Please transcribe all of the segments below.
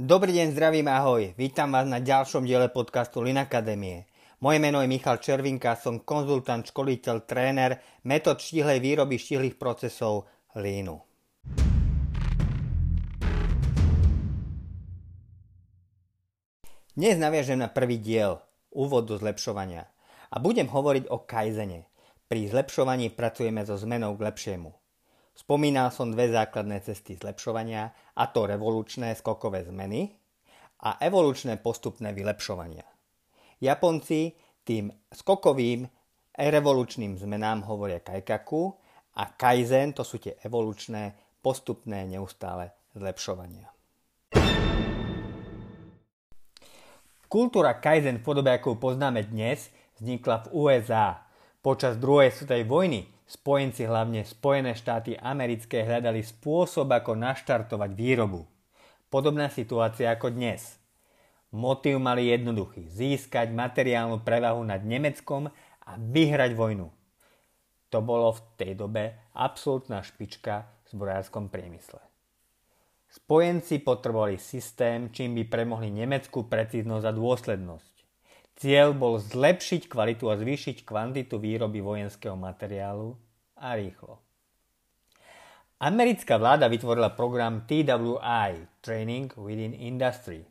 Dobrý deň, zdravím, ahoj. Vítam vás na ďalšom diele podcastu Lin Akadémie. Moje meno je Michal Červinka, som konzultant, školiteľ, tréner metód štíhlej výroby štíhlych procesov Línu. Dnes naviažem na prvý diel, úvod do zlepšovania. A budem hovoriť o kajzene. Pri zlepšovaní pracujeme so zmenou k lepšiemu. Spomínal som dve základné cesty zlepšovania, a to revolučné skokové zmeny a evolučné postupné vylepšovania. Japonci tým skokovým revolučným zmenám hovoria kaikaku a kaizen to sú tie evolučné postupné neustále zlepšovania. Kultúra kaizen v podobe, ako poznáme dnes, vznikla v USA počas druhej svetovej vojny Spojenci, hlavne Spojené štáty americké, hľadali spôsob, ako naštartovať výrobu. Podobná situácia ako dnes. Motív mali jednoduchý. Získať materiálnu prevahu nad Nemeckom a vyhrať vojnu. To bolo v tej dobe absolútna špička v zbrojárskom priemysle. Spojenci potrebovali systém, čím by premohli nemeckú precíznosť a dôslednosť. Cieľ bol zlepšiť kvalitu a zvýšiť kvantitu výroby vojenského materiálu a rýchlo. Americká vláda vytvorila program TWI, Training Within Industry.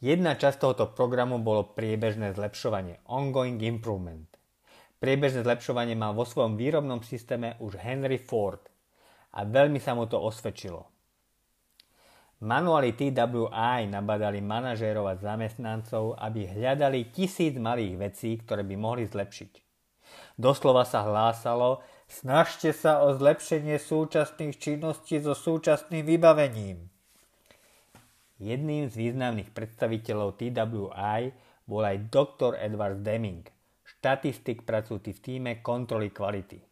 Jedna časť tohoto programu bolo priebežné zlepšovanie, ongoing improvement. Priebežné zlepšovanie mal vo svojom výrobnom systéme už Henry Ford a veľmi sa mu to osvedčilo. Manuály TWI nabadali manažérov a zamestnancov, aby hľadali tisíc malých vecí, ktoré by mohli zlepšiť. Doslova sa hlásalo, snažte sa o zlepšenie súčasných činností so súčasným vybavením. Jedným z významných predstaviteľov TWI bol aj dr. Edward Deming, štatistik pracujúci v týme kontroly kvality.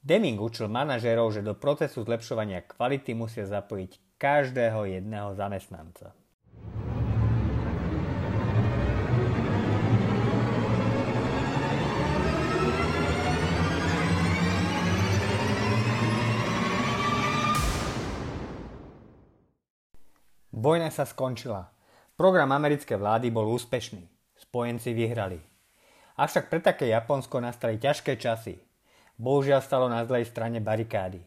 Deming učil manažérov, že do procesu zlepšovania kvality musia zapojiť každého jedného zamestnanca. Vojna sa skončila. Program americkej vlády bol úspešný. Spojenci vyhrali. Avšak pre také Japonsko nastali ťažké časy. Bohužiaľ stalo na zlej strane barikády.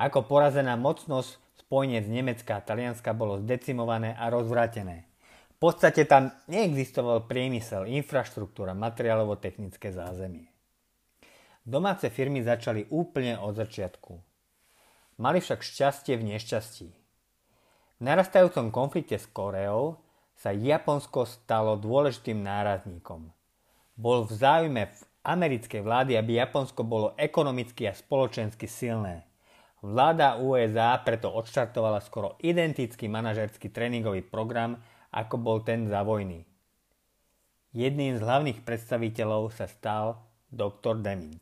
Ako porazená mocnosť Spojenec Nemecka a Talianska bolo zdecimované a rozvrátené. V podstate tam neexistoval priemysel, infraštruktúra, materiálovo-technické zázemie. Domáce firmy začali úplne od začiatku. Mali však šťastie v nešťastí. V narastajúcom konflikte s Koreou sa Japonsko stalo dôležitým nárazníkom. Bol v záujme americkej vlády, aby Japonsko bolo ekonomicky a spoločensky silné – Vláda USA preto odštartovala skoro identický manažerský tréningový program, ako bol ten za vojny. Jedným z hlavných predstaviteľov sa stal dr. Deming.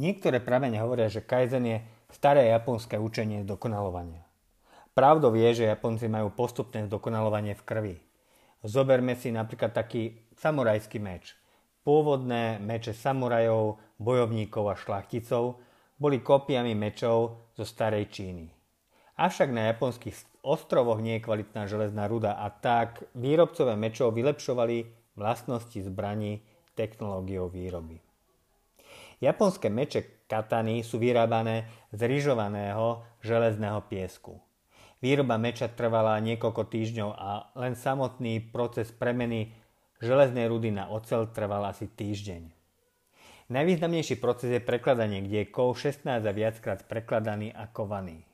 Niektoré pramene hovoria, že Kaizen je staré japonské učenie dokonalovania. Pravdou je, že Japonci majú postupné dokonalovanie v krvi. Zoberme si napríklad taký samurajský meč – Pôvodné meče samurajov, bojovníkov a šlachticov boli kópiami mečov zo starej Číny. Avšak na japonských ostrovoch nie je kvalitná železná ruda a tak výrobcové mečov vylepšovali vlastnosti zbraní technológiou výroby. Japonské meče katany sú vyrábané z ryžovaného železného piesku. Výroba meča trvala niekoľko týždňov a len samotný proces premeny železnej rudy na ocel trval asi týždeň. Najvýznamnejší proces je prekladanie, kde je kov 16 a viackrát prekladaný a kovaný.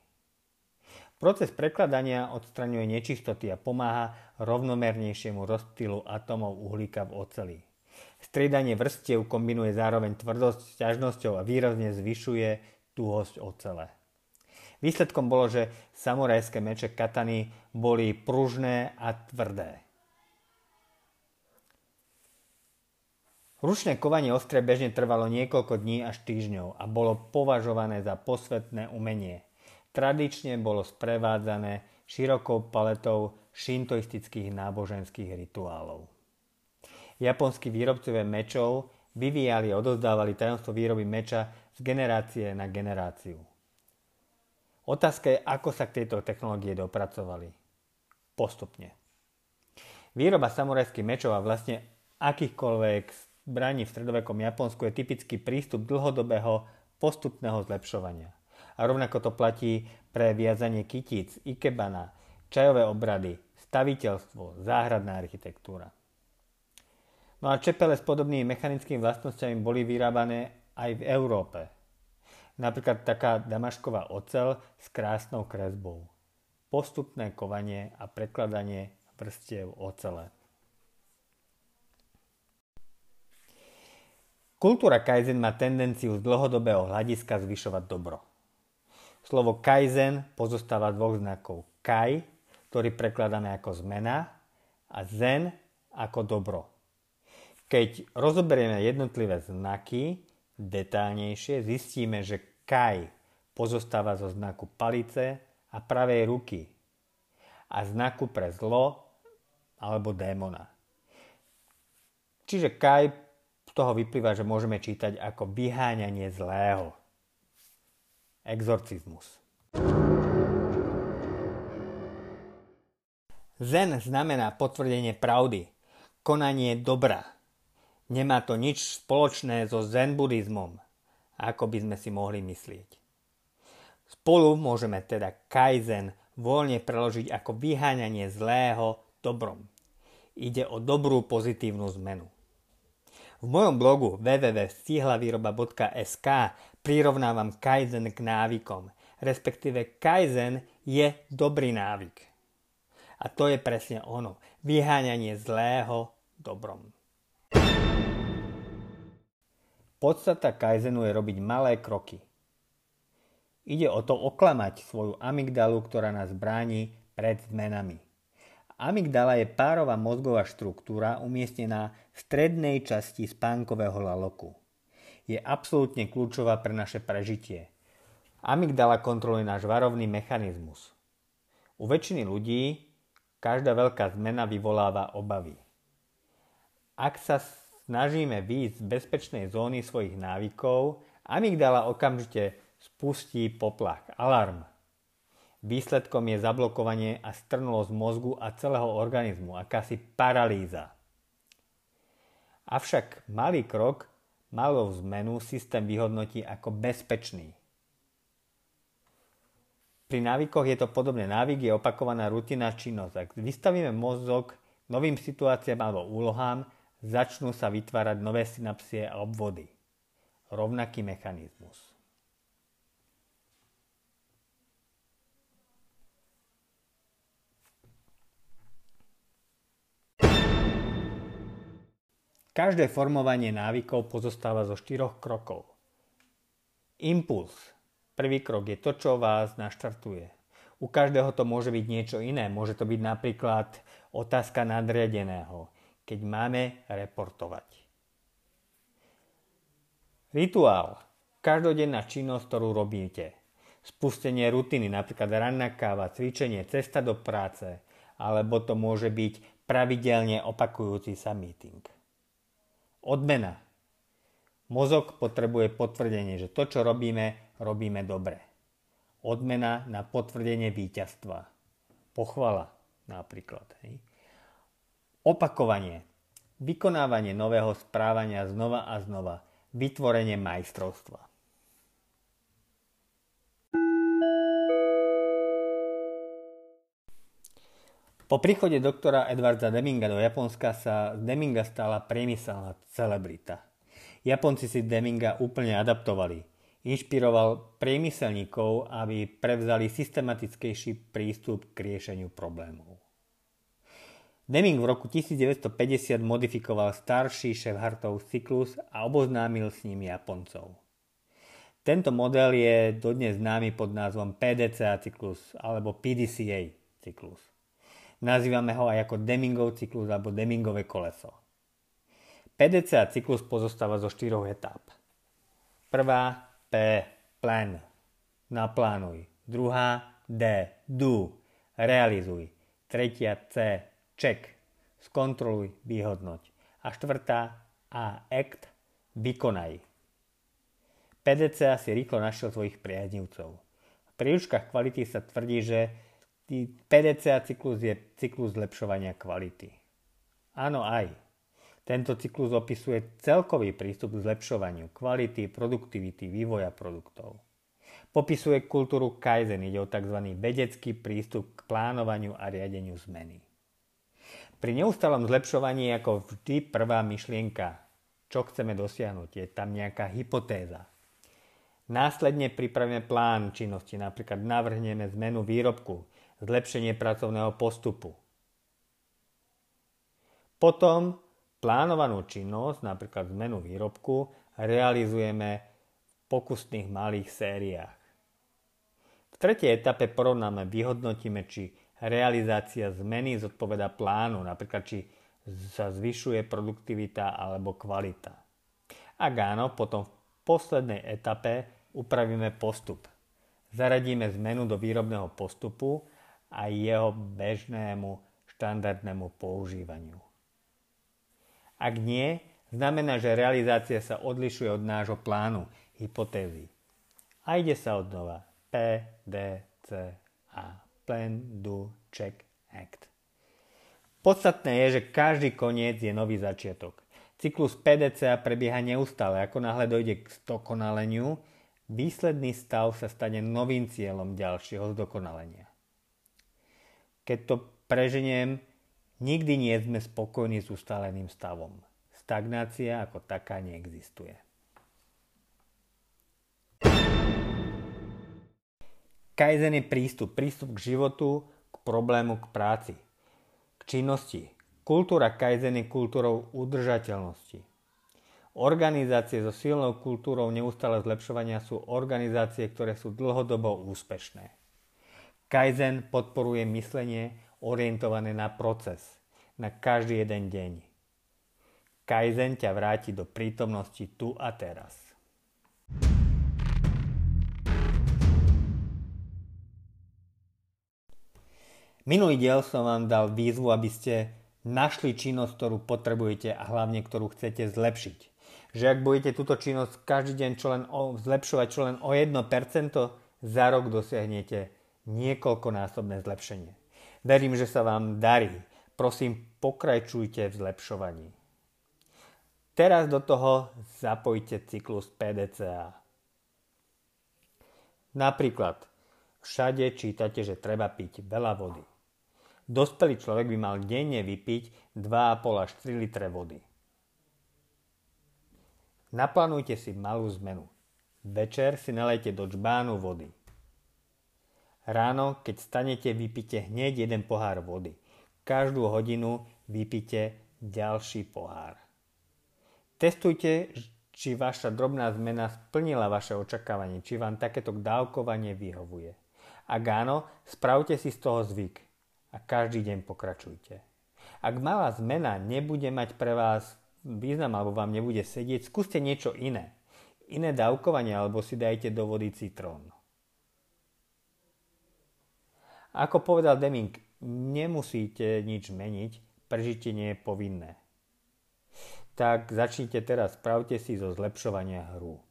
Proces prekladania odstraňuje nečistoty a pomáha rovnomernejšiemu rozptýlu atomov uhlíka v oceli. Striedanie vrstiev kombinuje zároveň tvrdosť s ťažnosťou a výrazne zvyšuje tuhosť ocele. Výsledkom bolo, že samurajské meče katany boli pružné a tvrdé. Ručné kovanie ostria bežne trvalo niekoľko dní až týždňov a bolo považované za posvetné umenie. Tradične bolo sprevádzané širokou paletou šintoistických náboženských rituálov. Japonskí výrobcovia mečov vyvíjali a odozdávali tajomstvo výroby meča z generácie na generáciu. Otázka je, ako sa k tejto technológie dopracovali. Postupne. Výroba samurajských mečov a vlastne akýchkoľvek zbraní v stredovekom Japonsku je typický prístup dlhodobého postupného zlepšovania. A rovnako to platí pre viazanie kytíc, ikebana, čajové obrady, staviteľstvo, záhradná architektúra. No a čepele s podobnými mechanickými vlastnosťami boli vyrábané aj v Európe. Napríklad taká damašková ocel s krásnou kresbou. Postupné kovanie a prekladanie vrstiev ocele. Kultúra Kaizen má tendenciu z dlhodobého hľadiska zvyšovať dobro. Slovo Kaizen pozostáva dvoch znakov. Kai ktorý prekladáme ako zmena a zen ako dobro. Keď rozoberieme jednotlivé znaky detálnejšie, zistíme, že kaj pozostáva zo znaku palice a pravej ruky a znaku pre zlo alebo démona. Čiže kaj toho vyplýva, že môžeme čítať ako vyháňanie zlého. Exorcizmus. Zen znamená potvrdenie pravdy, konanie dobra. Nemá to nič spoločné so zen buddhizmom, ako by sme si mohli myslieť. Spolu môžeme teda kaizen voľne preložiť ako vyháňanie zlého dobrom. Ide o dobrú pozitívnu zmenu. V mojom blogu www.stihlavýroba.sk prirovnávam kaizen k návykom, respektíve kaizen je dobrý návyk. A to je presne ono. Vyháňanie zlého dobrom. Podstata Kaizenu je robiť malé kroky. Ide o to oklamať svoju amygdalu, ktorá nás bráni pred zmenami. Amygdala je párová mozgová štruktúra umiestnená v strednej časti spánkového laloku. Je absolútne kľúčová pre naše prežitie. Amygdala kontroluje náš varovný mechanizmus. U väčšiny ľudí Každá veľká zmena vyvoláva obavy. Ak sa snažíme výjsť z bezpečnej zóny svojich návykov, amygdala okamžite spustí poplach, alarm. Výsledkom je zablokovanie a strnulosť mozgu a celého organizmu, akási paralýza. Avšak malý krok, malou zmenu systém vyhodnotí ako bezpečný – pri návykoch je to podobné. Návyk je opakovaná rutina činnosť. Ak vystavíme mozog novým situáciám alebo úlohám, začnú sa vytvárať nové synapsie a obvody. Rovnaký mechanizmus. Každé formovanie návykov pozostáva zo štyroch krokov. Impuls Prvý krok je to, čo vás naštartuje. U každého to môže byť niečo iné. Môže to byť napríklad otázka nadriadeného, keď máme reportovať. Rituál. Každodenná činnosť, ktorú robíte. Spustenie rutiny, napríklad ranná káva, cvičenie, cesta do práce, alebo to môže byť pravidelne opakujúci sa meeting. Odmena. Mozog potrebuje potvrdenie, že to, čo robíme, robíme dobre. Odmena na potvrdenie víťazstva. Pochvala napríklad. Hej. Opakovanie. Vykonávanie nového správania znova a znova. Vytvorenie majstrovstva. Po príchode doktora Edwarda Deminga do Japonska sa z Deminga stala priemyselná celebrita. Japonci si Deminga úplne adaptovali – inšpiroval priemyselníkov, aby prevzali systematickejší prístup k riešeniu problémov. Deming v roku 1950 modifikoval starší Shevhartov cyklus a oboznámil s ním Japoncov. Tento model je dodnes známy pod názvom PDCA cyklus alebo PDCA cyklus. Nazývame ho aj ako Demingov cyklus alebo Demingové koleso. PDCA cyklus pozostáva zo štyroch etáp. Prvá P. Plan. Naplánuj. Druhá D. Do. Realizuj. Tretia C. Check. Skontroluj, vyhodnoť. A štvrtá A. Act. Vykonaj. PDCA si rýchlo našiel svojich priaznivcov. Pri príručkách kvality sa tvrdí, že PDCA cyklus je cyklus zlepšovania kvality. Áno aj. Tento cyklus opisuje celkový prístup k zlepšovaniu kvality, produktivity, vývoja produktov. Popisuje kultúru Kaizen, ide o tzv. vedecký prístup k plánovaniu a riadeniu zmeny. Pri neustálom zlepšovaní je ako vždy prvá myšlienka, čo chceme dosiahnuť, je tam nejaká hypotéza. Následne pripravíme plán činnosti, napríklad navrhneme zmenu výrobku, zlepšenie pracovného postupu. Potom plánovanú činnosť, napríklad zmenu výrobku, realizujeme v pokusných malých sériách. V tretej etape porovnáme, vyhodnotíme, či realizácia zmeny zodpoveda plánu, napríklad či sa zvyšuje produktivita alebo kvalita. Ak áno, potom v poslednej etape upravíme postup. Zaradíme zmenu do výrobného postupu a jeho bežnému štandardnému používaniu. Ak nie, znamená, že realizácia sa odlišuje od nášho plánu, hypotézy. A ide sa od nova. P, D, C, A plan, do, check, act. Podstatné je, že každý koniec je nový začiatok. Cyklus PDCA prebieha neustále. Ako náhle dojde k zdokonaleniu, výsledný stav sa stane novým cieľom ďalšieho zdokonalenia. Keď to preženiem, nikdy nie sme spokojní s ustáleným stavom. Stagnácia ako taká neexistuje. Kaizen je prístup. Prístup k životu, k problému, k práci, k činnosti. Kultúra Kaizen je kultúrou udržateľnosti. Organizácie so silnou kultúrou neustále zlepšovania sú organizácie, ktoré sú dlhodobo úspešné. Kaizen podporuje myslenie orientované na proces, na každý jeden deň. Kaizen ťa vráti do prítomnosti tu a teraz. Minulý diel som vám dal výzvu, aby ste našli činnosť, ktorú potrebujete a hlavne ktorú chcete zlepšiť. Že ak budete túto činnosť každý deň čo len o, zlepšovať čo len o 1%, za rok dosiahnete niekoľkonásobné zlepšenie. Verím, že sa vám darí. Prosím, pokračujte v zlepšovaní. Teraz do toho zapojte cyklus PDCA. Napríklad, všade čítate, že treba piť veľa vody. Dospelý človek by mal denne vypiť 2,5 až 3 litre vody. Naplánujte si malú zmenu. Večer si nalejte do čbánu vody. Ráno, keď stanete, vypite hneď jeden pohár vody. Každú hodinu vypite ďalší pohár. Testujte, či vaša drobná zmena splnila vaše očakávanie, či vám takéto dávkovanie vyhovuje. Ak áno, spravte si z toho zvyk a každý deň pokračujte. Ak malá zmena nebude mať pre vás význam alebo vám nebude sedieť, skúste niečo iné. Iné dávkovanie alebo si dajte do vody citrón. Ako povedal Deming, nemusíte nič meniť, prežitie je povinné. Tak začnite teraz, spravte si zo zlepšovania hru.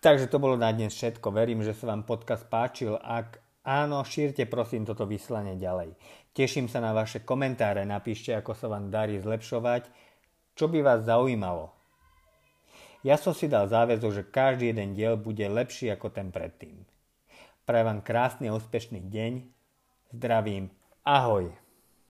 Takže to bolo na dnes všetko. Verím, že sa vám podcast páčil. Ak áno, šírte prosím toto vyslanie ďalej. Teším sa na vaše komentáre. Napíšte, ako sa vám darí zlepšovať. Čo by vás zaujímalo? Ja som si dal záväzok, že každý jeden diel bude lepší ako ten predtým. Prajem vám krásny a úspešný deň. Zdravím. Ahoj.